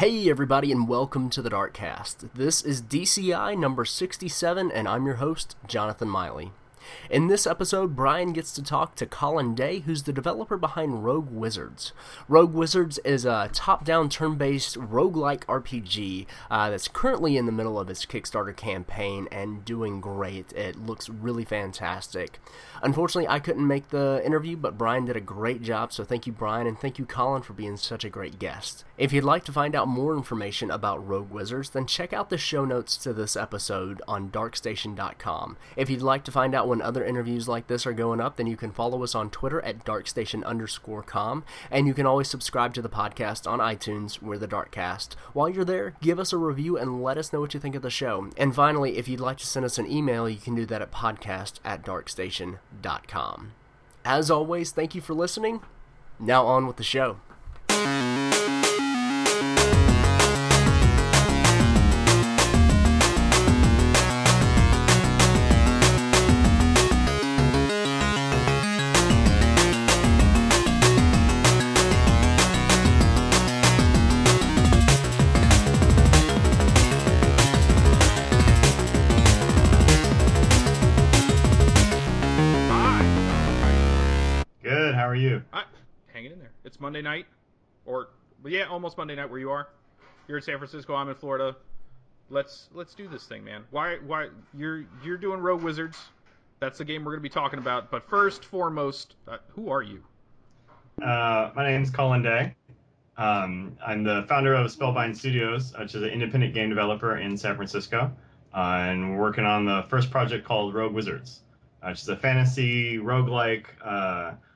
Hey, everybody, and welcome to the Darkcast. This is DCI number 67, and I'm your host, Jonathan Miley. In this episode, Brian gets to talk to Colin Day, who's the developer behind Rogue Wizards. Rogue Wizards is a top down turn based roguelike RPG uh, that's currently in the middle of its Kickstarter campaign and doing great. It looks really fantastic. Unfortunately, I couldn't make the interview, but Brian did a great job, so thank you, Brian, and thank you, Colin, for being such a great guest. If you'd like to find out more information about Rogue Wizards, then check out the show notes to this episode on darkstation.com. If you'd like to find out when other interviews like this are going up, then you can follow us on Twitter at darkstation underscore com, and you can always subscribe to the podcast on iTunes, we're the Darkcast. While you're there, give us a review and let us know what you think of the show. And finally, if you'd like to send us an email, you can do that at podcast at darkstation.com. As always, thank you for listening. Now on with the show. Monday night, or yeah, almost Monday night where you are. You're in San Francisco. I'm in Florida. Let's let's do this thing, man. Why why you're you're doing Rogue Wizards? That's the game we're gonna be talking about. But first, foremost, uh, who are you? Uh, my name's Colin Day. Um, I'm the founder of Spellbind Studios, which is an independent game developer in San Francisco, uh, and we're working on the first project called Rogue Wizards, uh, which is a fantasy roguelike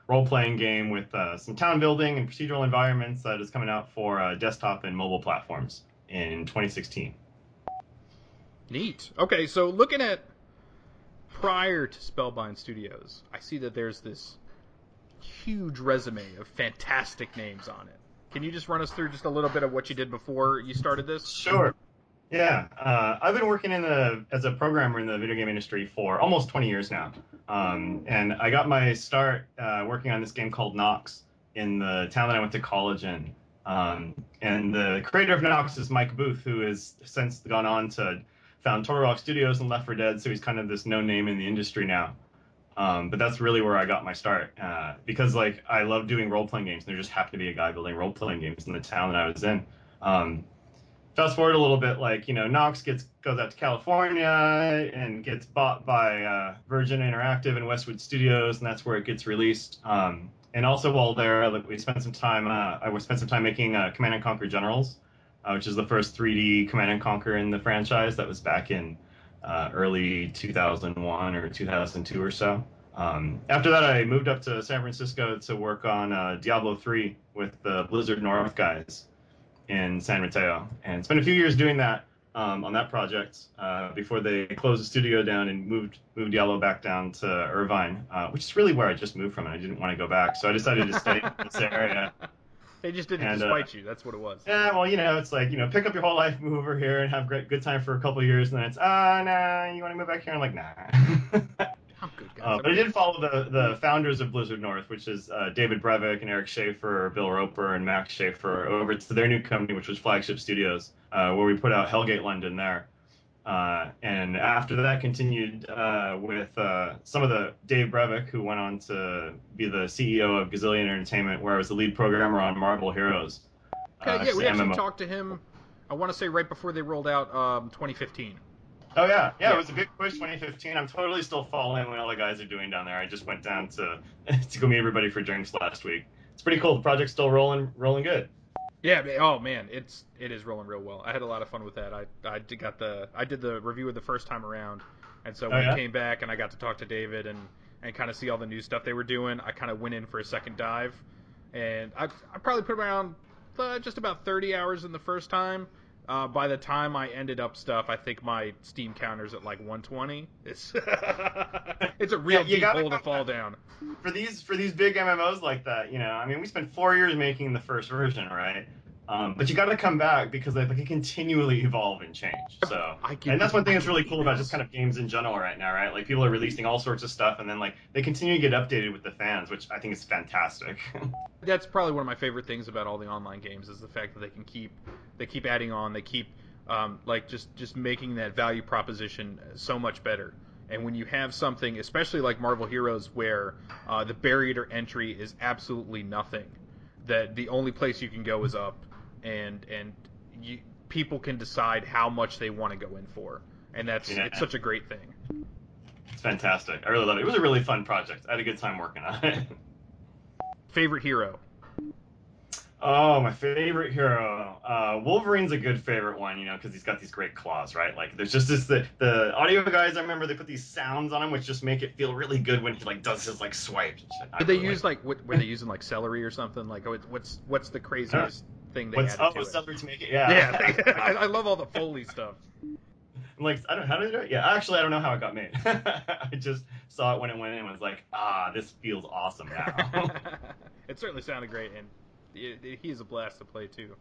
uh, role-playing game with uh, some town building and procedural environments that is coming out for uh, desktop and mobile platforms in 2016. Neat. Okay, so looking at prior to Spellbind Studios, I see that there's this huge resume of fantastic names on it. Can you just run us through just a little bit of what you did before you started this? Sure. Yeah, uh, I've been working in the as a programmer in the video game industry for almost 20 years now, um, and I got my start uh, working on this game called Nox in the town that I went to college in. Um, and the creator of Nox is Mike Booth, who has since gone on to found Toro Studios and Left 4 Dead, so he's kind of this no name in the industry now. Um, but that's really where I got my start uh, because like I love doing role playing games. And there just happened to be a guy building role playing games in the town that I was in. Um, fast forward a little bit, like you know, Nox gets goes out to California and gets bought by uh, Virgin Interactive and Westwood Studios, and that's where it gets released. Um, and also while there, like, we spent some time. Uh, I spent some time making uh, Command and Conquer Generals, uh, which is the first 3D Command and Conquer in the franchise. That was back in uh, early 2001 or 2002 or so. Um, after that, I moved up to San Francisco to work on uh, Diablo 3 with the Blizzard North guys in San Mateo, and spent a few years doing that um, on that project uh, before they closed the studio down and moved moved Diablo back down to Irvine, uh, which is really where I just moved from, and I didn't want to go back, so I decided to stay in this area. They just did it And, to uh, you. That's what it was. Yeah, well, you know, it's like you know, pick up your whole life, move over here, and have great good time for a couple of years, and then it's ah, nah, you want to move back here? I'm like, nah. I'm good, guys. Uh, but I did follow the, the founders of Blizzard North, which is uh, David Brevik and Erich Schaefer, Bill Roper, and Max Schaefer, over to their new company, which was Flagship Studios, uh, where we put out Hellgate London there. Uh, and after that, continued uh, with uh, some of the Dave Brevik, who went on to be the CEO of Gazillion Entertainment, where I was the lead programmer on Marvel Heroes. Okay, yeah, we actually MMO. talked to him. I want to say right before they rolled out um, 2015. Oh yeah, yeah, Yeah. it was a big push 2015. I'm totally still following what all the guys are doing down there. I just went down to to go meet everybody for drinks last week. It's pretty cool. The project's still rolling, rolling good. Yeah. Oh man, it's it is rolling real well. I had a lot of fun with that. I I did got the I did the review of the first time around, and so Oh, when yeah? I came back and I got to talk to David and and kind of see all the new stuff they were doing, I kind of went in for a second dive, and I I probably put around uh, just about 30 hours in the first time. Uh, by the time I ended up stuff, I think my Steam counter's at like 120. It's it's a real Yeah, deep hole to fall down. For these for these big MMOs like that, you know, I mean, we spent four years making the first version, right? Um, but you got to come back because they, they can continually evolve and change. So, and that's one thing that's really cool about just kind of games in general right now, right? Like people are releasing all sorts of stuff, and then like they continue to get updated with the fans, which I think is fantastic. that's probably one of my favorite things about all the online games is the fact that they can keep they keep adding on, they keep um, like just just making that value proposition so much better. And when you have something, especially like Marvel Heroes, where uh, the barrier to entry is absolutely nothing, that the only place you can go is up, and and you, people can decide how much they want to go in for, and that's yeah. it's such a great thing. It's fantastic. I really love it. It was a really fun project. I had a good time working on it. Favorite hero? Oh, my favorite hero. Uh, Wolverine's a good favorite one, you know, because he's got these great claws, right? Like, there's just this the the audio guys. I remember they put these sounds on him, which just make it feel really good when he like does his like swipes. Did they use like, like what were they using like celery or something? Like, what's what's the craziest thing they what's added up with celery to make it? Yeah, yeah. I, I love all the foley stuff. I'm like, I don't how did it do it? Yeah, actually, I don't know how it got made. I just saw it when it went in and was like, ah, this feels awesome now. it certainly sounded great, and he is a blast to play too.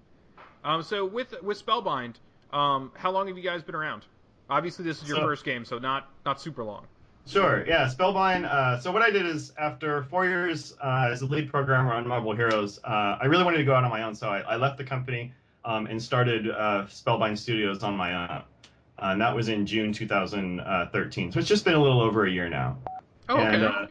Um, so with with Spellbind, um, how long have you guys been around? Obviously, this is your so, first game, so not not super long. Sure. Yeah. Spellbind. Uh, so what I did is after four years uh, as a lead programmer on Marvel Heroes, uh, I really wanted to go out on my own. So I, I left the company um, and started uh, Spellbind Studios on my own. Uh, and that was in June 2013. So it's just been a little over a year now. Oh, okay. And, uh,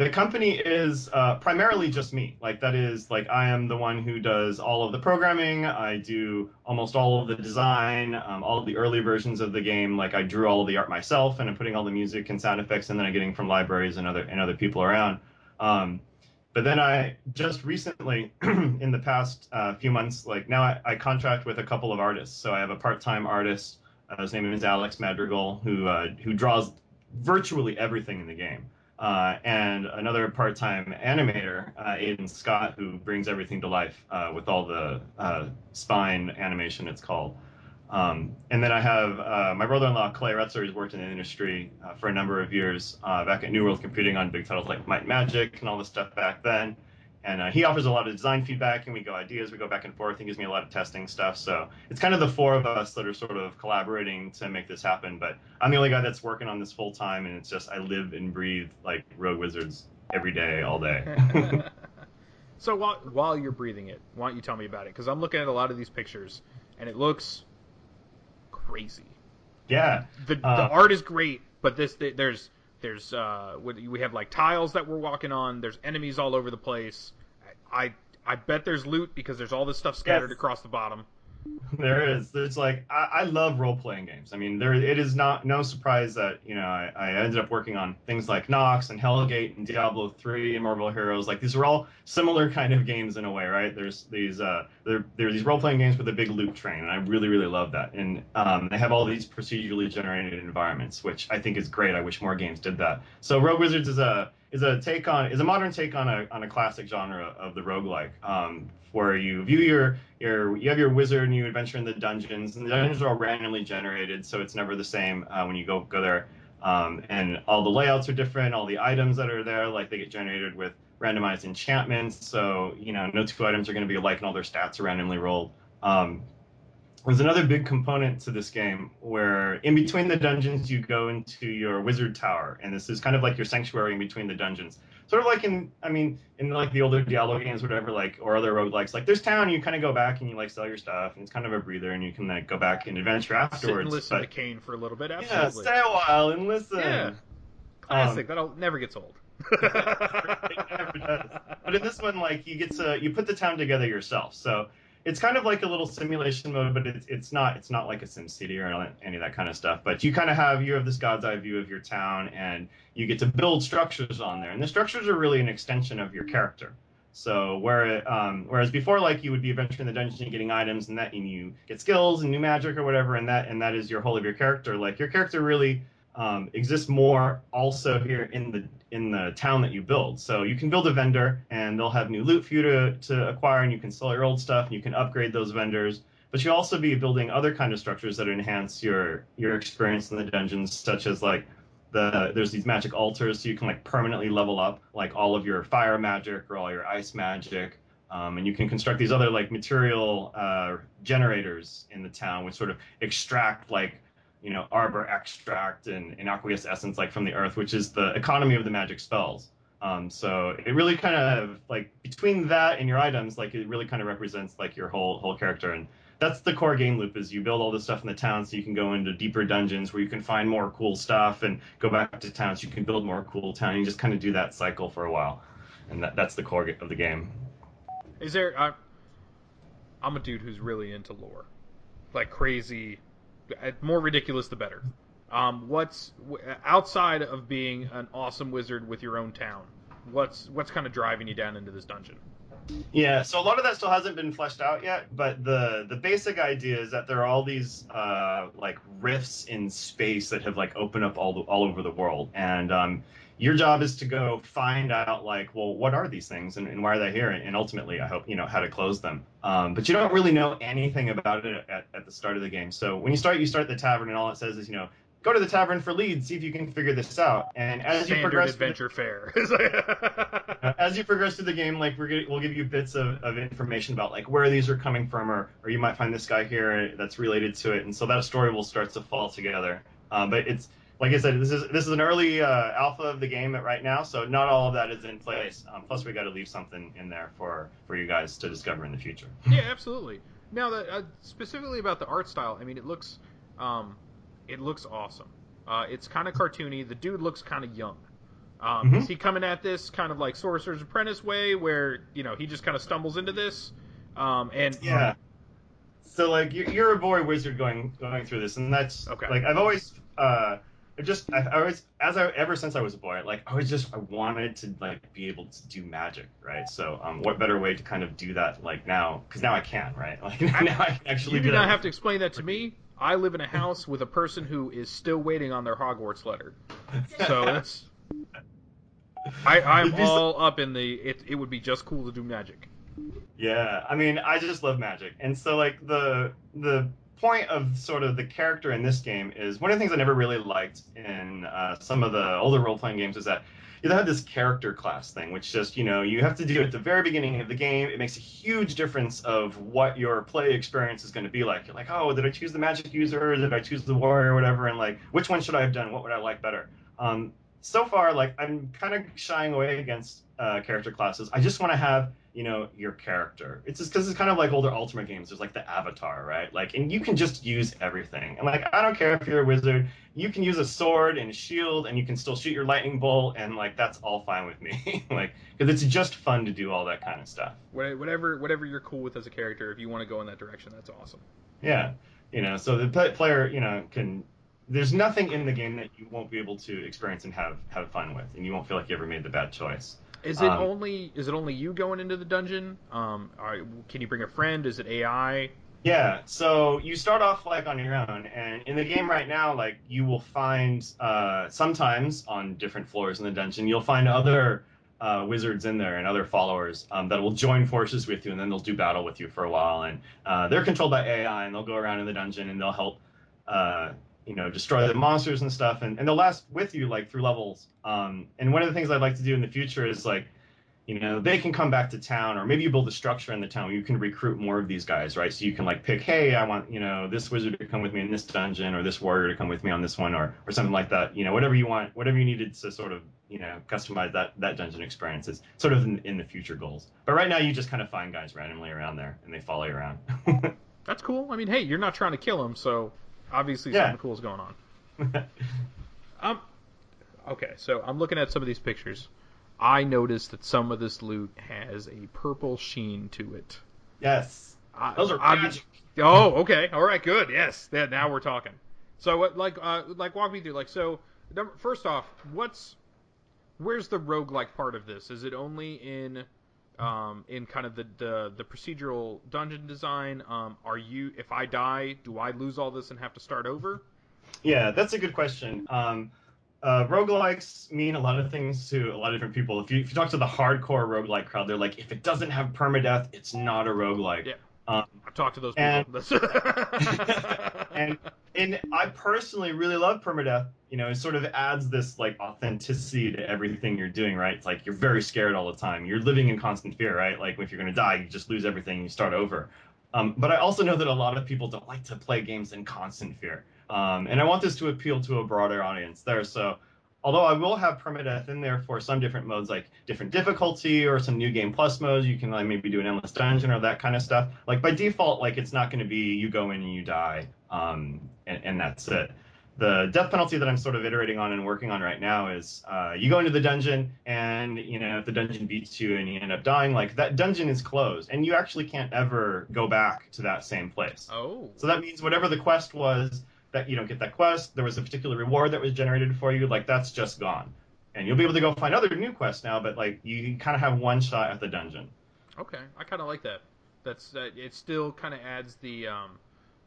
the company is uh, primarily just me. Like that is like I am the one who does all of the programming. I do almost all of the design, um, all of the early versions of the game. Like I drew all of the art myself, and I'm putting all the music and sound effects, and then I'm getting from libraries and other and other people around. Um, but then I just recently, in the past uh, few months, like now I, I, contract with a couple of artists. So I have a part-time artist. Uh, his name is Alex Madrigal, who uh, who draws virtually everything in the game uh, and another part-time animator, uh, Aiden Scott, who brings everything to life uh, with all the uh, spine animation. It's called. Um, and then I have uh, my brother-in-law Clay Retzer, who's worked in the industry uh, for a number of years, back at New World Computing on big titles like Might Magic and all this stuff back then and uh, he offers a lot of design feedback and we go ideas we go back and forth. He gives me a lot of testing stuff. So it's kind of the four of us that are sort of collaborating to make this happen. But i'm the only guy that's working on this full time and it's just i live and breathe like rogue wizards every day all day. So while, while you're breathing it why don't you tell me about it? Because i'm looking at a lot of these pictures and it looks crazy. Yeah. The, uh, the art is great but this there's there's uh, we have like tiles that we're walking on. There's enemies all over the place. I I bet there's loot because there's all this stuff scattered yes. across the bottom. There is. There's like I, I love role playing games. I mean, there it is not no surprise that you know I, I ended up working on things like Nox and Hellgate and Diablo three and Marvel Heroes. Like these are all similar kind of games in a way, right? There's these uh there there are these role playing games with a big loot train, and I really really love that. And um, they have all these procedurally generated environments, which I think is great. I wish more games did that. So Rogue Wizards is a is a take on is a modern take on a on a classic genre of the roguelike. Um, where you view your your you have your wizard and you adventure in the dungeons and the dungeons are all randomly generated so it's never the same uh, when you go go there um, and all the layouts are different all the items that are there like they get generated with randomized enchantments so you know no two items are going to be alike and all their stats are randomly rolled um, there's another big component to this game where in between the dungeons you go into your wizard tower and this is kind of like your sanctuary in between the dungeons sort of like in I mean in like the older Diablo games, whatever, like or other roguelikes, like there's town, you kind of go back and you like sell your stuff, and it's kind of a breather, and you can like go back and adventure afterwards. Sit and listen but, to Cain for a little bit. Absolutely. Yeah, stay a while and listen. Yeah, classic. Um, that never gets old. it never does. But in this one, like you get to you put the town together yourself, so it's kind of like a little simulation mode, but it's it's not it's not like a Sim City or any of that kind of stuff. But you kind of have you have this god's eye view of your town, and you get to build structures on there, and the structures are really an extension of your character. So where um, whereas before, like you would be adventuring the dungeon and getting items, and that and you get skills and new magic or whatever, and that and that is your whole of your character. Like your character really um, more also here in the in the town that you build. So you can build a vendor, and they'll have new loot for you to, to acquire, and you can sell your old stuff, and you can upgrade those vendors. But you'll also be building other kind of structures that enhance your your experience in the dungeons, such as like the there's these magic altars, so you can like permanently level up like all of your fire magic or all your ice magic. Um, and you can construct these other like material uh, generators in the town, which sort of extract like you know arbor extract and, and aqueous essence like from the earth, which is the economy of the magic spells. Um, so it really kind of like between that and your items, like it really kind of represents like your whole whole character, and that's the core game loop. Is you build all this stuff in the town, so you can go into deeper dungeons where you can find more cool stuff, and go back to towns, so you can build more cool town. You just kind of do that cycle for a while, and that, that's the core of the game. Is there? I, I'm a dude who's really into lore, like crazy. Uh, More ridiculous, the better. Um, what's outside of being an awesome wizard with your own town? What's what's kind of driving you down into this dungeon? Yeah, so a lot of that still hasn't been fleshed out yet, but the the basic idea is that there are all these uh, like rifts in space that have like opened up all the, all over the world, and um, your job is to go find out like, well, what are these things and, and why are they here, and ultimately, I hope you know how to close them. Um, but you don't really know anything about it at, at the start of the game. So when you start, you start the tavern, and all it says is, you know, go to the tavern for leads, see if you can figure this out. And as you progress, the- adventure fair. uh, as you progress through the game, like we're gonna, we'll give you bits of, of information about like where these are coming from, or or you might find this guy here that's related to it, and so that story will start to fall together. Um, but it's like I said, this is this is an early uh, alpha of the game right now, so not all of that is in place. Um, plus, we got to leave something in there for for you guys to discover in the future. yeah, absolutely. Now that uh, specifically about the art style, I mean, it looks, um, it looks awesome. Uh, it's kind of cartoony. The dude looks kind of young. Um, Mhm. Is he coming at this kind of like Sorcerer's Apprentice way, where you know he just kind of stumbles into this? Um, and Yeah. So like you're, you're a boy wizard going going through this, and that's Okay. like I've always uh just I, I always as I ever since I was a boy like I was just I wanted to like be able to do magic right so um what better way to kind of do that like now because now I can right like now I can actually you do do not that. have to explain that to me. I live in a house with a person who is still waiting on their Hogwarts letter. So that's. I, I'm It'd so- all up in the. It, it would be just cool to do magic. Yeah, I mean, I just love magic, and so like the the point of sort of the character in this game is one of the things I never really liked in uh, some of the older role playing games is that you have this character class thing, which just you know you have to do at the very beginning of the game. It makes a huge difference of what your play experience is going to be like. You're like, oh, did I choose the magic user? Did I choose the warrior or whatever? And like, which one should I have done? What would I like better? Um, so far, like I'm kind of shying away against uh, character classes. I just want to have you know your character. It's just because it's kind of like older Ultima games. There's like the avatar, right? Like, and you can just use everything. And like, I don't care if you're a wizard. You can use a sword and a shield, and you can still shoot your lightning bolt, and like that's all fine with me. like, because it's just fun to do all that kind of stuff. Wha- Whatever, whatever you're cool with as a character, if you want to go in that direction, that's awesome. Yeah, you know, so the player, you know, can. There's nothing in the game that you won't be able to experience and have have fun with, and you won't feel like you ever made the bad choice. Is it Um, only is it only you going into the dungeon? Um, are, can you bring a friend? Is it AI? Yeah, so you start off like on your own, and in the game right now, like you will find uh, sometimes on different floors in the dungeon, you'll find other uh, wizards in there and other followers um, that will join forces with you, and then they'll do battle with you for a while. And uh, they're controlled by AI, and they'll go around in the dungeon and they'll help, uh, you know, destroy the monsters and stuff, and, and they'll last with you like through levels. Um, and one of the things I'd like to do in the future is like you know they can come back to town or maybe you build a structure in the town where you can recruit more of these guys right? So you can like pick hey i want you know this wizard to come with me in this dungeon or this warrior to come with me on this one or or something like that. You know whatever you want whatever you needed to sort of you know customize that that dungeon experience is sort of in, in the future goals. But right now you just kind of find guys randomly around there and they follow you around. That's cool. I mean, hey, you're not trying to kill them so obviously Yeah. something cool is going on. Um, okay, so I'm looking at some of these pictures. I noticed that some of this loot has a purple sheen to it. yes I- those are magic Oh, okay. All right, good. Yes. Yeah, now we're talking. So, what, like, uh, like, walk me through. Like, so, number, first off, what's, where's the roguelike part of this? Is it only in, um, in kind of the, the, the procedural dungeon design? Um, are you, if I die, do I lose all this and have to start over? Yeah, that's a good question. Um, uh, roguelikes mean a lot of things to a lot of different people. If you, if you talk to the hardcore roguelike crowd, they're like, if it doesn't have permadeath, it's not a roguelike. Yeah. Um, I've talked to those And- people. and and I personally really love permadeath. You know, it sort of adds this like authenticity to everything you're doing, right? It's like you're very scared all the time. You're living in constant fear, right? Like if you're gonna die, you just lose everything and you start over. Um, but I also know that a lot of people don't like to play games in constant fear. Um, and I want this to appeal to a broader audience there. So although I will have permadeath in there for some different modes, like different difficulty or some new game plus modes, you can like maybe do an endless dungeon or that kind of stuff. Like by default, like it's not going to be you go in and you die, um, and, and, that's it. The death penalty that I'm sort of iterating on and working on right now is uh, you go into the dungeon and you know if the dungeon beats you and you end up dying, like that dungeon is closed and you actually can't ever go back to that same place. Oh. So that means whatever the quest was that you don't get that quest. There was a particular reward that was generated for you. Like that's just gone, and you'll be able to go find other new quests now. But like you kind of have one shot at the dungeon. Okay, I kind of like that. That's uh, it. Still kind of adds the um,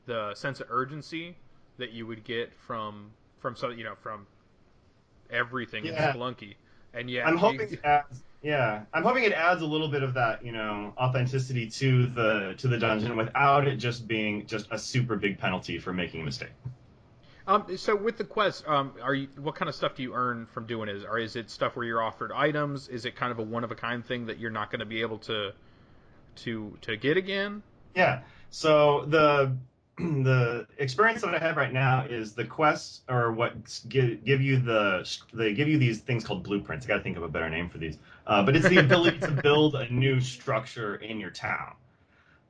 the sense of urgency that you would get from from some you know from everything yeah. in Spelunky. And yeah, I'm hoping it adds. Yeah, I'm hoping it adds a little bit of that, you know, authenticity to the to the dungeon without it just being just a super big penalty for making a mistake. Um, so with the quest, um, are you what kind of stuff do you earn from doing it? Or is it stuff where you're offered items? Is it kind of a one of a kind thing that you're not going to be able to to to get again? Yeah. So the the experience that I have right now is the quests or what give, give you the they give you these things called blueprints. I got to think of a better name for these, uh, but it's the ability to build a new structure in your town.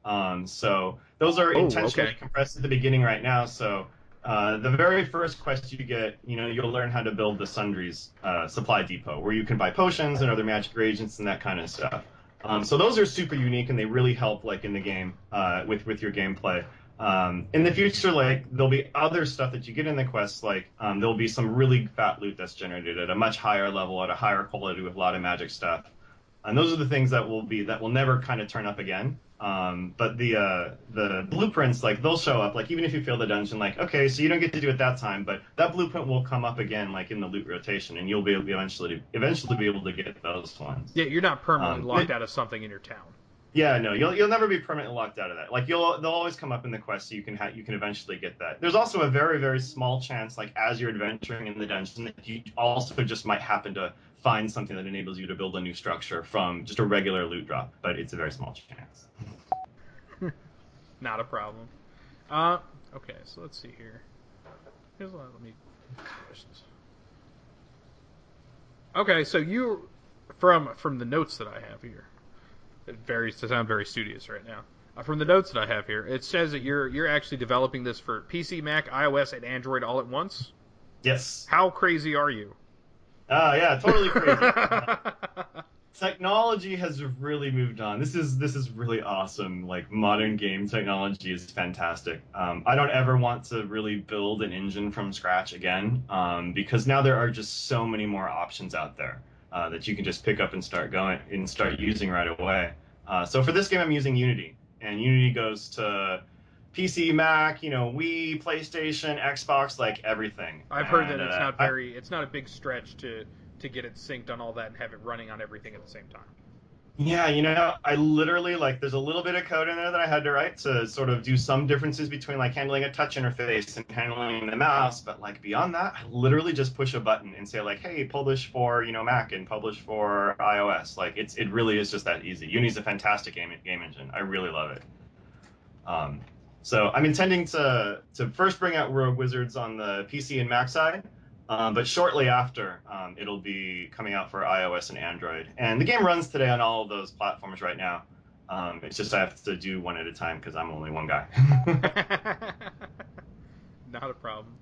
Um, so those are oh, intentionally okay. compressed at the beginning right now. So uh, the very first quest you get, you know, you'll learn how to build the Sundries uh, supply depot, where you can buy potions and other magic reagents and that kind of stuff. Um, so those are super unique and they really help, like in the game, uh, with with your gameplay. Um, in the future, like there'll be other stuff that you get in the quest, like um, there'll be some really fat loot that's generated at a much higher level, at a higher quality with a lot of magic stuff, and those are the things that will be that will never kind of turn up again. Um, but the uh, the blueprints, like they'll show up, like even if you fail the dungeon, like okay, so you don't get to do it that time, but that blueprint will come up again, like in the loot rotation, and you'll be able to eventually eventually be able to get those ones. Yeah, you're not permanently um, locked out of something in your town. Yeah, no, you'll you'll never be permanently locked out of that. Like you'll they'll always come up in the quest, so you can ha- you can eventually get that. There's also a very very small chance, like as you're adventuring in the dungeon, that you also just might happen to find something that enables you to build a new structure from just a regular loot drop, but it's a very small chance. Not a problem. Uh, okay, so let's see here. Here's a lot. Let me. Okay, so you from from the notes that I have here very to sound very studious right now. Uh, from the notes that I have here, it says that you're you're actually developing this for PC, Mac, iOS, and Android all at once. Yes. How crazy are you? Uh, yeah, totally crazy. technology has really moved on. This is this is really awesome. Like modern game technology is fantastic. Um, I don't ever want to really build an engine from scratch again um, because now there are just so many more options out there uh, that you can just pick up and start going and start using right away. Uh, so for this game, I'm using Unity, and Unity goes to PC, Mac, you know, Wii, PlayStation, Xbox, like everything. I've heard that it's uh, not very, I, it's not a big stretch to to get it synced on all that and have it running on everything at the same time. Yeah, you know, I literally like there's a little bit of code in there that I had to write to sort of do some differences between like handling a touch interface and handling the mouse, but like beyond that, I literally just push a button and say like, "Hey, publish for, you know, Mac and publish for iOS." Like it's it really is just that easy. Unity's a fantastic game game engine. I really love it. Um, so I'm intending to to first bring out Rogue Wizards on the PC and Mac side. Um, but shortly after, um, it'll be coming out for iOS and Android. And the game runs today on all of those platforms right now. Um, it's just I have to do one at a time because I'm only one guy. Not a problem.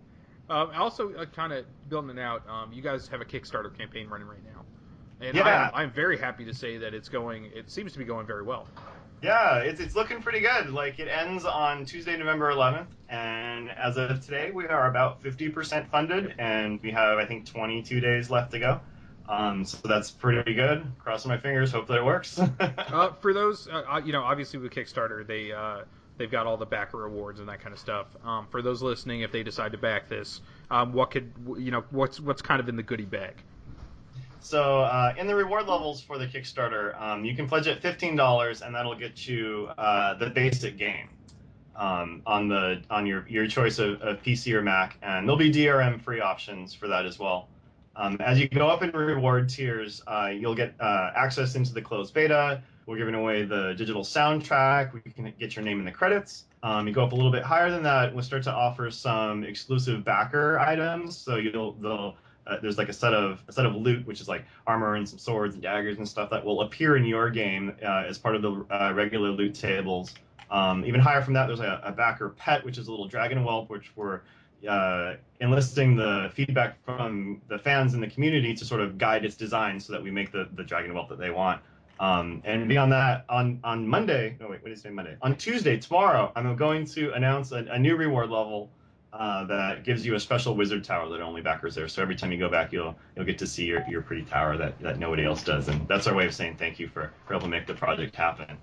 Um, also, uh, kind of building it out, um, you guys have a Kickstarter campaign running right now. And yeah. I'm, I'm very happy to say that it's going, it seems to be going very well. Yeah, it's, it's looking pretty good. Like, it ends on Tuesday, November 11th, and as of today, we are about 50% funded, and we have, I think, 22 days left to go. Um, so that's pretty good. Crossing my fingers, hope that it works. uh, for those, uh, uh, you know, obviously with Kickstarter, they uh, they've got all the backer awards and that kind of stuff. Um, for those listening, if they decide to back this, um, what could you know, what's what's kind of in the goodie bag? So uh, in the reward levels for the Kickstarter, um, you can pledge at fifteen dollars, and that'll get you uh, the basic game. um, on the on your your choice of, of, PC or Mac, and there'll be DRM free options for that as well. Um, as you go up in reward tiers, uh, you'll get uh, access into the closed beta. We're giving away the digital soundtrack. We can get your name in the credits. Um, you go up a little bit higher than that, we'll start to offer some exclusive backer items. So you'll they'll uh, there's like a set of a set of loot, which is like armor and some swords and daggers and stuff that will appear in your game uh, as part of the uh, regular loot tables. Um, even higher from that, there's a, a, backer pet, which is a little dragon whelp, which we're uh, enlisting the feedback from the fans in the community to sort of guide its design so that we make the, the dragon whelp that they want. Um, and beyond that, on on Monday, no wait, what did I say Monday? On Tuesday, tomorrow, I'm going to announce a, a new reward level uh, that gives you a special wizard tower that only backers there. So every time you go back, you'll you'll get to see your, your pretty tower that, that nobody else does, and that's our way of saying thank you for, for helping make the project happen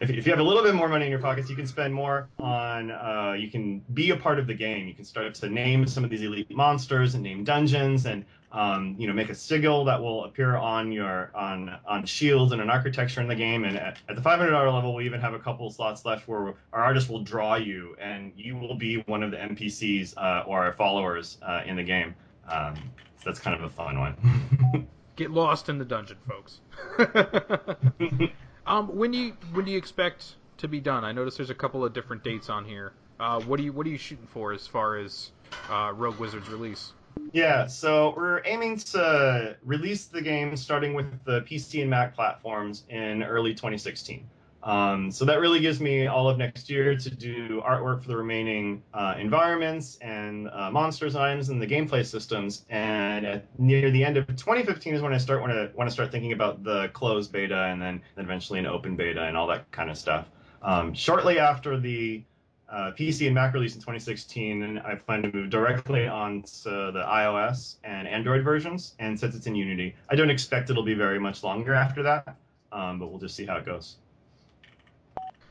if, if you have a little bit more money in your pockets, you can spend more on. Uh, you can be a part of the game. You can start up to name some of these elite monsters and name dungeons, and um, you know make a sigil that will appear on your on on shields and an architecture in the game. And at, at the $500 level, we even have a couple slots left where our artist will draw you, and you will be one of the NPCs uh, or our followers uh, in the game. Um, so that's kind of a fun one. Get lost in the dungeon, folks. Um, when do you when do you expect to be done? I noticed there's a couple of different dates on here. Uh, what are you what are you shooting for as far as uh, Rogue Wizard's release? Yeah, so we're aiming to release the game starting with the PC and Mac platforms in early 2016. Um, so that really gives me all of next year to do artwork for the remaining uh, environments and uh, monsters and items and the gameplay systems. And at, near the end of 2015 is when I start when I want to start thinking about the closed beta and then eventually an open beta and all that kind of stuff. Um, shortly after the uh, PC and Mac release in 2016, and I plan to move directly on to the iOS and Android versions. And since it's in Unity, I don't expect it'll be very much longer after that, um, but we'll just see how it goes.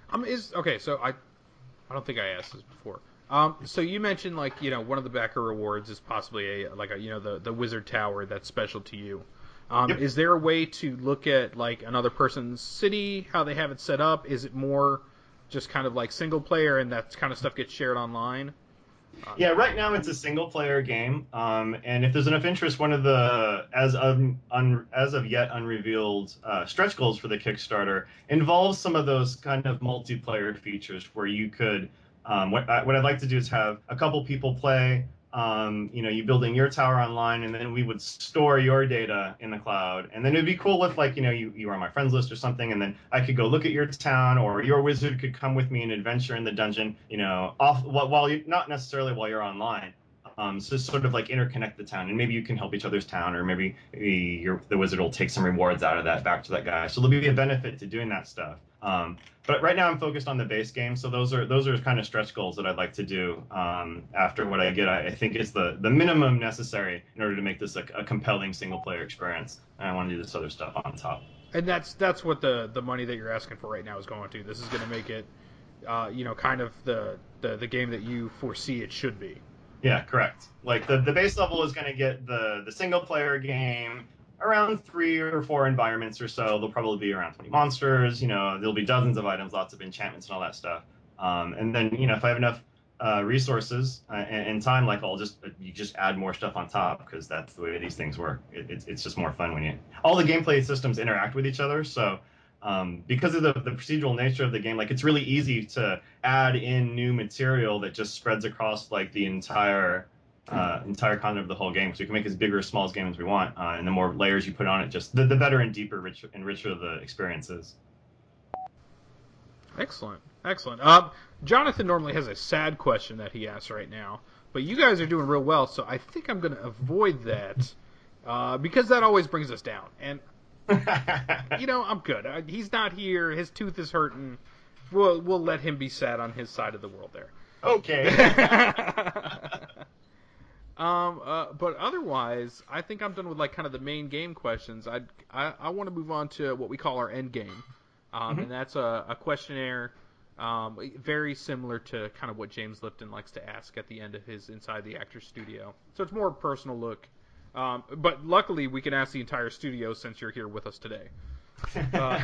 Um, is okay. So I, I don't think I asked this before. Um, so you mentioned like you know one of the backer rewards is possibly a like a you know the the wizard tower that's special to you. Um, yep. Is there a way to look at like another person's city, how they have it set up? Is it more just kind of like single player and that kind of stuff gets shared online? Yeah, right now it's a single player game, um, and if there's enough interest, one of the as of un, as of yet unrevealed uh, stretch goals for the Kickstarter involves some of those kind of multiplayer features where you could. Um, what, I, what I'd like to do is have a couple people play um, you know, you building your tower online, and then we would store your data in the cloud. And then it'd be cool if, like, you know, you, you were on my friends list or something, and then I could go look at your town, or your wizard could come with me and adventure in the dungeon, you know, off while you not necessarily while you're online. Um, so sort of like interconnect the town, and maybe you can help each other's town, or maybe, maybe your, the wizard will take some rewards out of that back to that guy. So there'll be a benefit to doing that stuff. Um, but right now I'm focused on the base game, so those are those are kind of stretch goals that I'd like to do um, after what I get. I, I, think is the the minimum necessary in order to make this a, a compelling single player experience. And I want to do this other stuff on top. And that's that's what the the money that you're asking for right now is going to. This is going to make it, uh, you know, kind of the, the the game that you foresee it should be. Yeah, correct. Like the, the base level is going to get the the single player game around three or four environments or so. There'll probably be around 20 monsters. You know, there'll be dozens of items, lots of enchantments and all that stuff. Um, and then, you know, if I have enough uh, resources uh, and, and, time, like I'll just you just add more stuff on top because that's the way these things work. It, it's it's just more fun when you all the gameplay systems interact with each other. So. Um, because of the, the procedural nature of the game, like it's really easy to add in new material that just spreads across like the entire uh, entire content of the whole game. So we can make as big or as small as game as we want, uh, and the more layers you put on it, just the, the better and deeper, rich, and richer the experience is. Excellent, excellent. Um, Jonathan normally has a sad question that he asks right now, but you guys are doing real well, so I think I'm going to avoid that uh, because that always brings us down. And you know, I'm good. Uh, he's not here. His tooth is hurting. We'll we'll let him be sad on his side of the world there. Okay. Um, uh, but otherwise, I think I'm done with like kind of the main game questions. I'd, I I want to move on to what we call our end game, um, mm-hmm. and that's a, a questionnaire, um, very similar to kind of what James Lipton likes to ask at the end of his Inside the Actor Studio. So it's more personal look. Um, but luckily, we can ask the entire studio since you're here with us today. Uh,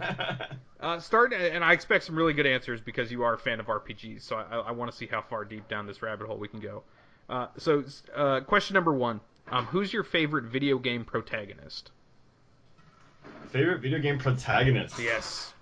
uh, start, and I expect some really good answers because you are a fan of RPGs. So I, I want to see how far deep down this rabbit hole we can go. Uh, so, uh, question number one: um, Who's your favorite video game protagonist? Favorite video game protagonist? Yes.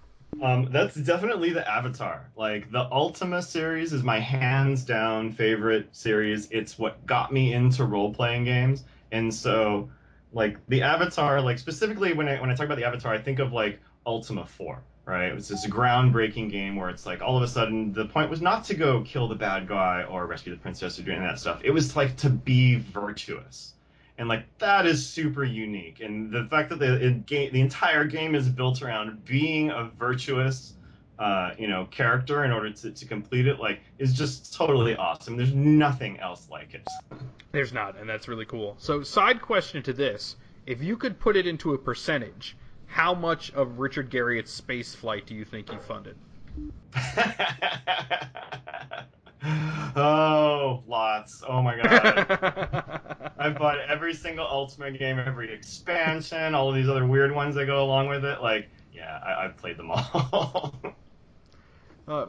Um, that's definitely the Avatar. Like the Ultima series is my hands down favorite series. It's what got me into role playing games, and so like the Avatar, like specifically when I when I talk about the Avatar, I think of like Ultima Four, right? It was this groundbreaking game where it's like all of a sudden the point was not to go kill the bad guy or rescue the princess or do any of that stuff. It was like to be virtuous. And like that is super unique. And the fact that the game, the entire game is built around being a virtuous uh, you know character in order to, to complete it like is just totally awesome. There's nothing else like it. There's not and that's really cool. So side question to this. If you could put it into a percentage how much of richard garriott's space flight do you think you funded oh, lots. Oh my god. I've bought every single Ultima game, every expansion, all of these other weird ones that go along with it. Like, yeah, I, have played them all. uh,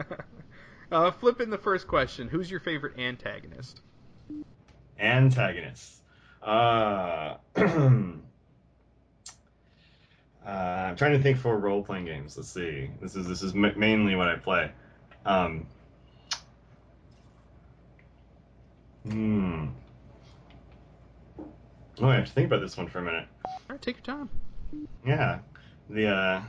uh, flipping the first question Who's your favorite antagonist? Antagonist. Uh, Uh, I'm trying to think for role playing games. Let's see. This is this is m- mainly what I play. Um, Hmm. Oh, I have to think about this one for a minute. All right, take your time. Yeah, the uh,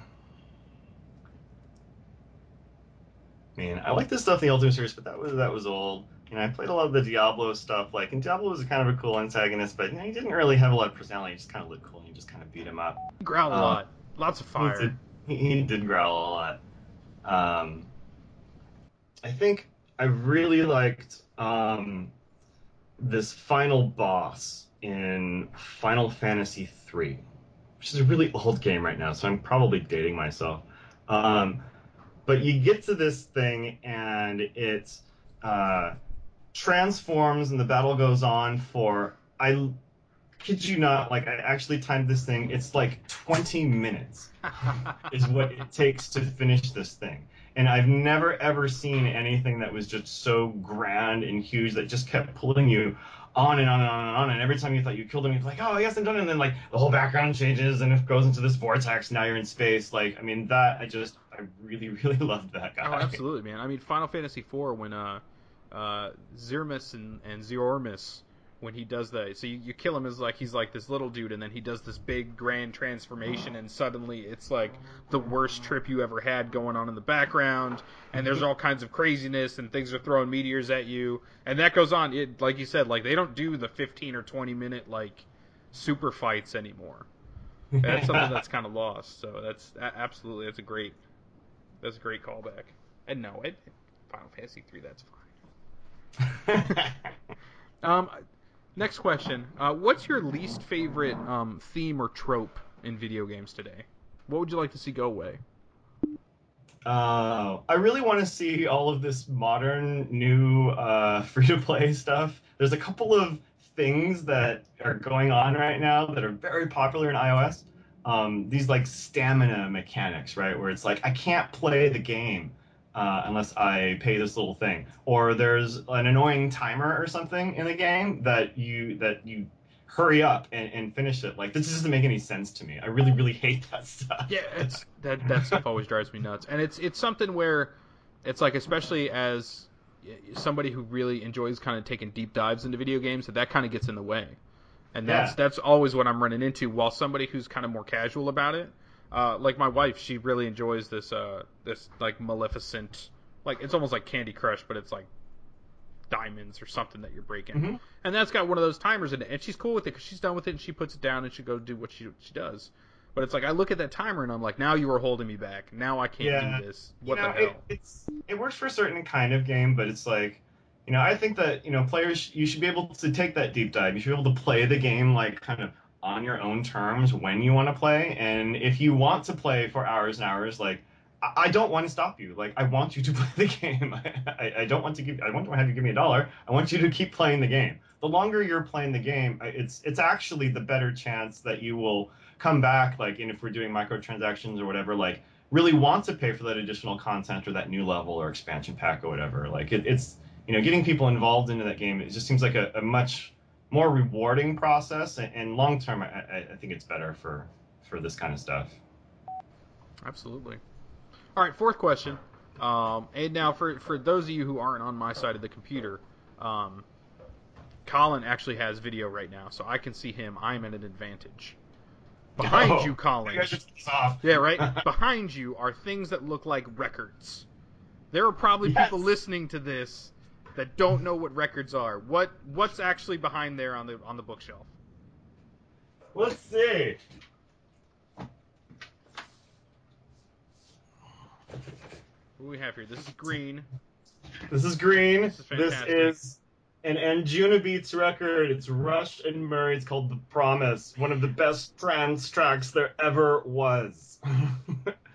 man, I like this stuff in the Ultima Series, but that was that was old. You know, I played a lot of the Diablo stuff. Like, and Diablo was kind of a cool antagonist, but you know, he didn't really have a lot of personality. He just kind of looked cool. and You just kind of beat him up. He growled um, a lot, lots of fire. He did, he, he did growl a lot. Um, I think I really liked um, this final boss in Final Fantasy III, which is a really old game right now, so I'm probably dating myself. Um, but you get to this thing and it's uh, transforms and the battle goes on for I kid you not, like I actually timed this thing. It's like 20 minutes is what it takes to finish this thing. And I've never ever seen anything that was just so grand and huge that just kept pulling you on and on and on and on. And every time you thought you killed him, you're like, oh, yes, I'm done. And then like the whole background changes and it goes into this vortex. Now you're in space. Like, I mean, that I just I really really loved that guy. Oh, absolutely, man. I mean, Final Fantasy IV when uh uh Zeromus and and when he does that. So you, you kill him as like he's like this little dude, and then he does this big grand transformation, and suddenly it's like the worst trip you ever had going on in the background, and there's all kinds of craziness, and things are throwing meteors at you, and that goes on. It like you said, like they don't do the 15 or 20 minute like super fights anymore. That's something that's kind of lost. So that's absolutely that's a great that's a great callback. And no, it, Final Fantasy three that's fine. um, Next question. Uh, what's your least favorite um, theme or trope in video games today? What would you like to see go away? Uh, I really want to see all of this modern, new, uh, free to play stuff. There's a couple of things that are going on right now that are very popular in iOS. Um, these like stamina mechanics, right? Where it's like, I can't play the game uh, unless I pay this little thing. Or there's an annoying timer or something in the game that you that you hurry up and, and finish it. Like this doesn't make any sense to me. I really really hate that stuff. Yeah, it's that that stuff always drives me nuts. And it's it's something where it's like especially as somebody who really enjoys kind of taking deep dives into video games that that kind of gets in the way. And that's yeah. that's always what I'm running into while somebody who's kind of more casual about it uh, like my wife, she really enjoys this uh, this like Maleficent, like it's almost like Candy Crush, but it's like diamonds or something that you're breaking, mm-hmm. and that's got one of those timers in it, and she's cool with it because she's done with it and she puts it down and she go do what she she does. But it's like I look at that timer and I'm like, now you are holding me back. Now I can't yeah. do this. What you know, the hell? It, it's it works for a certain kind of game, but it's like you know, I think that you know players you should be able to take that deep dive. You should be able to play the game like kind of on your own terms when you want to play. And if you want to play for hours and hours, like I don't want to stop you. Like I want you to play the game. I, I don't want to give. I want to have you give me a dollar. I want you to keep playing the game. The longer you're playing the game, it's it's actually the better chance that you will come back. Like, and if we're doing microtransactions or whatever, like really want to pay for that additional content or that new level or expansion pack or whatever. Like it, it's you know getting people involved into that game. It just seems like a, a much more rewarding process, and, and long term, I, I think it's better for for this kind of stuff. Absolutely. All right, fourth question. Um, and now, for for those of you who aren't on my side of the computer, um, Colin actually has video right now, so I can see him. I'm at an advantage. Behind Oh, you, Colin. Yeah, right. Behind you are things that look like records. There are probably Yes. people listening to this that don't know what records are. What what's actually behind there on the on the bookshelf? Let's see. What do we have here? This is green. This is green. This is This is an Anjunabeats record. It's Rusch and Murray. It's called The Promise. One of the best trance tracks there ever was.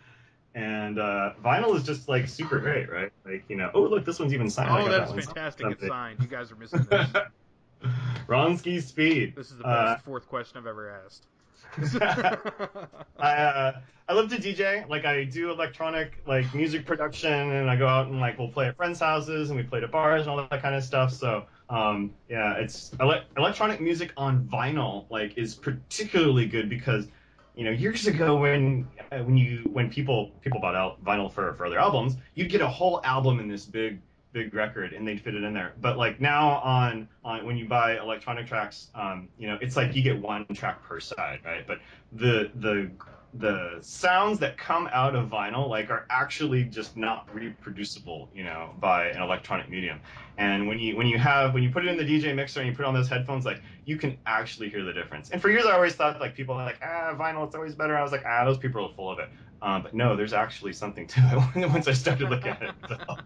and uh, vinyl is just like super great, right? Like you know, oh look, this one's even signed. Oh, that's that fantastic. It's signed. You guys are missing this. Ronski Speed. This is the Uh, best fourth question I've ever asked. I uh, I love to DJ. Like I do electronic like music production, and I go out and like we'll play at friends' houses, and we play at bars and all that kind of stuff. So um, yeah, it's ele- electronic music on vinyl like is particularly good because you know years ago when uh, when you when people people bought out vinyl for for their albums, you'd get a whole album in this big big record and they'd fit it in there. But like now on on when you buy electronic tracks, um, you know, it's like you get one track per side, right? But the the the sounds that come out of vinyl like are actually just not reproducible, you know, by an electronic medium. And when you when you have when you put it in the DJ mixer and you put on those headphones, like you can actually hear the difference. And for years I always thought like people like ah vinyl it's always better. I was like ah those people are full of it. Um, but no, there's actually something to it once I started looking at it. So.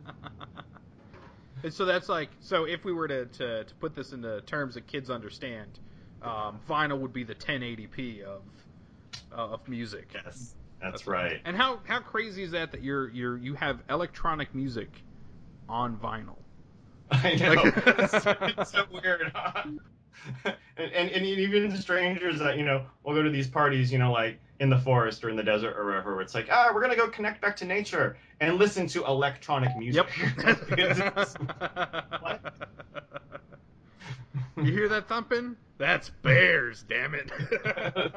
and so that's like so if we were to, to, to put this into terms that kids understand, um, vinyl would be the 1080p of uh, of music. Yes, that's right. And how how crazy is that that you're you're you have electronic music on vinyl? I know. Like- it's, so, it's so weird. huh? and, and and even strangers that you know will go to these parties, you know, like in the forest or in the desert or wherever, where it's like, ah, we're gonna go connect back to nature and listen to electronic music. What? You hear that thumping? That's bears, damn it.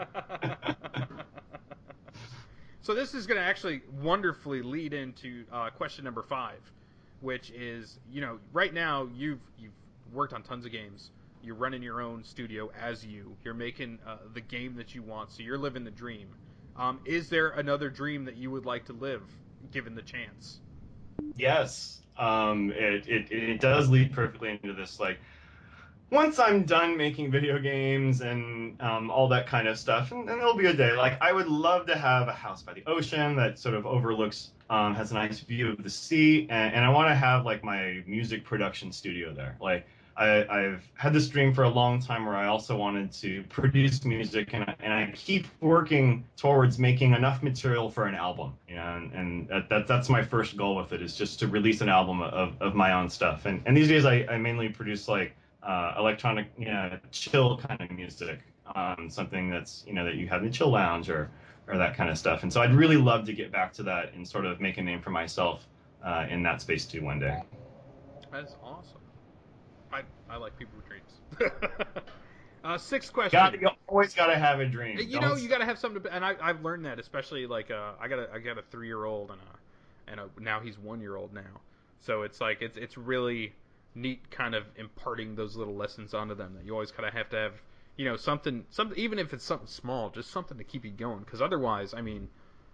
so this is going to actually wonderfully lead into uh, question number five, which is, you know, right now you've you've worked on tons of games. You're running your own studio as you. You're making uh, the game that you want, so you're living the dream. Um, is there another dream that you would like to live, given the chance? Yes, um, it, it it does lead perfectly into this. Like, once I'm done making video games and um, all that kind of stuff, and, and it'll be a day. Like, I would love to have a house by the ocean that sort of overlooks, um, has a nice view of the sea, and, and I want to have like my music production studio there. Like, I, I've had this dream for a long time where I also wanted to produce music, and I, and I keep working towards making enough material for an album. You know, and, and that, that that's my first goal with it is just to release an album of, of my own stuff. And and these days I, I mainly produce like uh, electronic, you know, chill kind of music, um, something that's you know that you have in the chill lounge or or that kind of stuff. And so I'd really love to get back to that and sort of make a name for myself uh, in that space too one day. That's awesome. I, I like people with dreams. uh, sixth question. Got you always got to have a dream. you Don't know, you got to have something to. And I, I've learned that, especially like uh, I got a I got a three year old and a and a, now he's one year old now. So it's like it's it's really neat, kind of imparting those little lessons onto them. That you always kind of have to have, you know, something something even if it's something small, just something to keep you going. Because otherwise, I mean,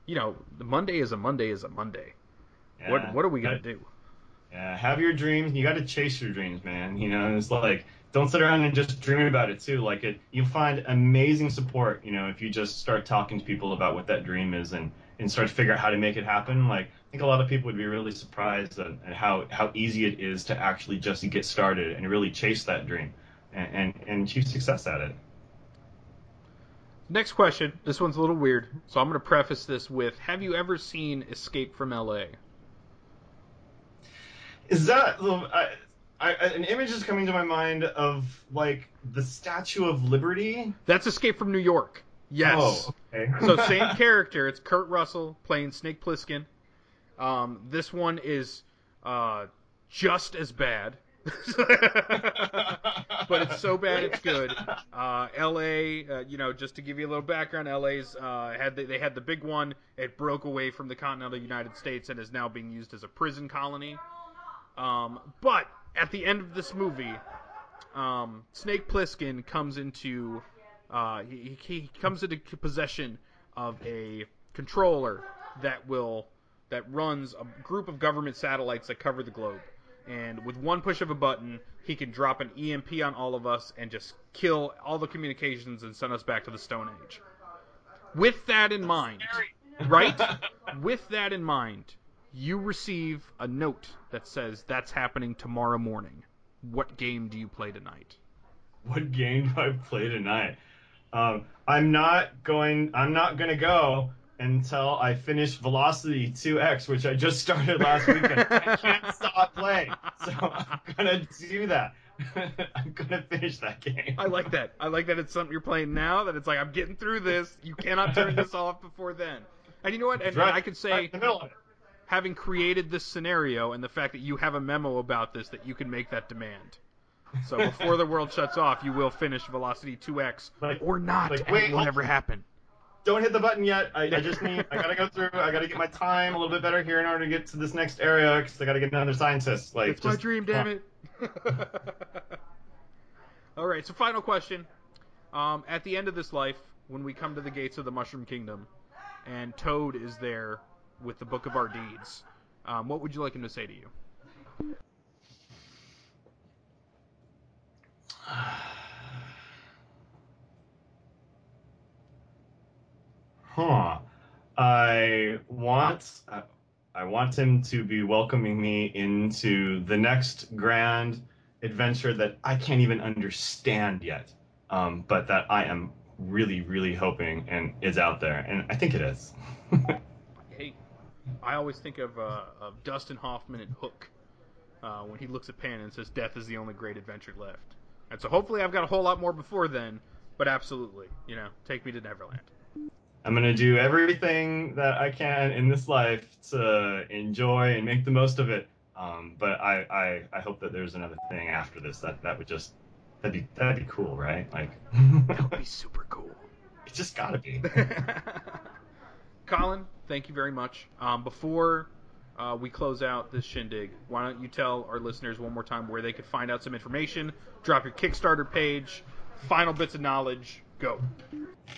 you know, the Monday is a Monday is a Monday. Yeah. What what are we gonna Gotta- do? Yeah, have your dreams. You got to chase your dreams, man. You know, it's like don't sit around and just dream about it too. Like it, you'll find amazing support. You know, if you just start talking to people about what that dream is and and start to figure out how to make it happen. Like think a lot of people would be really surprised at, at how how easy it is to actually just get started and really chase that dream and and, and achieve success at it. Next question. This one's a little weird, so I'm going to preface this with: Have you ever seen Escape from L.A.? Is that I, I, an image is coming to my mind of like the Statue of Liberty? That's Escape from New York. Yes. Oh, okay. so same character. It's Kurt Russell playing Snake Plissken. Um, this one is uh, just as bad. but it's so bad it's good. Uh, L.A. Uh, you know, just to give you a little background, L.A.'s uh, had the, they had the big one. It broke away from the continental United States and is now being used as a prison colony. Um, but at the end of this movie, um, Snake Plissken comes into uh, he, he comes into possession of a controller that will that runs a group of government satellites that cover the globe. And with one push of a button, he can drop an EMP on all of us and just kill all the communications and send us back to the Stone Age. With that in mind, right? With that in mind, you receive a note that says that's happening tomorrow morning. What game do you play tonight? What game do I play tonight? Um, I'm not going. I'm not gonna go until I finish Velocity 2X, which I just started last weekend. I can't stop playing, so I'm gonna do that. I'm gonna finish that game. I like that. I like that it's something you're playing now. That it's like I'm getting through this. You cannot turn this off before then. And you know what? And, right. I could say, right having created this scenario and the fact that you have a memo about this, that you can make that demand. So before the world shuts off, you will finish Velocity 2X like, or not, like, and wait, it will never happen. Don't hit the button yet. I, I just need. I gotta go through. I gotta get my time a little bit better here in order to get to this next area because I gotta get another scientist. Like it's just, my dream, damn it. All right. So final question. Um, at the end of this life, when we come to the gates of the Mushroom Kingdom, and Toad is there with the Book of Our Deeds, um, what would you like him to say to you? Huh. I want I want him to be welcoming me into the next grand adventure that I can't even understand yet, um, but that I am really, really hoping and is out there, and I think it is. hey, I always think of, uh, of Dustin Hoffman and Hook uh, when he looks at Pan and says, "Death is the only great adventure left." And so hopefully I've got a whole lot more before then, but absolutely, you know, take me to Neverland. I'm gonna do everything that I can in this life to enjoy and make the most of it. Um, but I, I, I hope that there's another thing after this that that would just that'd be that'd be cool, right? Like that would be super cool. It just gotta be. Colin, thank you very much. Um, before uh, we close out this shindig, why don't you tell our listeners one more time where they could find out some information, drop your Kickstarter page, final bits of knowledge, go.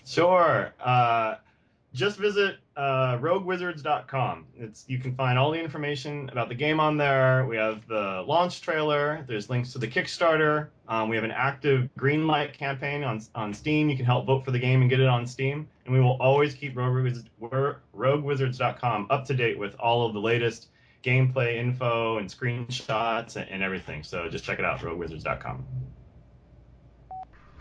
Sure. Uh, just visit uh, roguewizards.com. It's you can find all the information about the game on there. We have the launch trailer. There's links to the Kickstarter. Um, we have an active green light campaign on on Steam. You can help vote for the game and get it on Steam. And we will always keep Rogue roguewizards.com up to date with all of the latest gameplay info and screenshots and, and everything. So just check it out, roguewizards.com.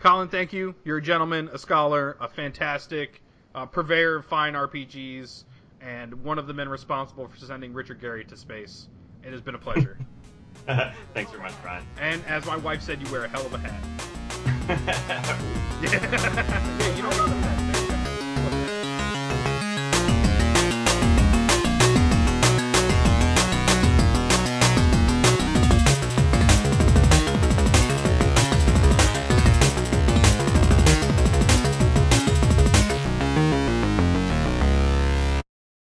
Colin, thank you. You're a gentleman, a scholar, a fantastic uh, purveyor of fine RPGs, and one of the men responsible for sending Richard Garriott to space. It has been a pleasure. Thanks very much, Brian. And as my wife said, you wear a hell of a hat.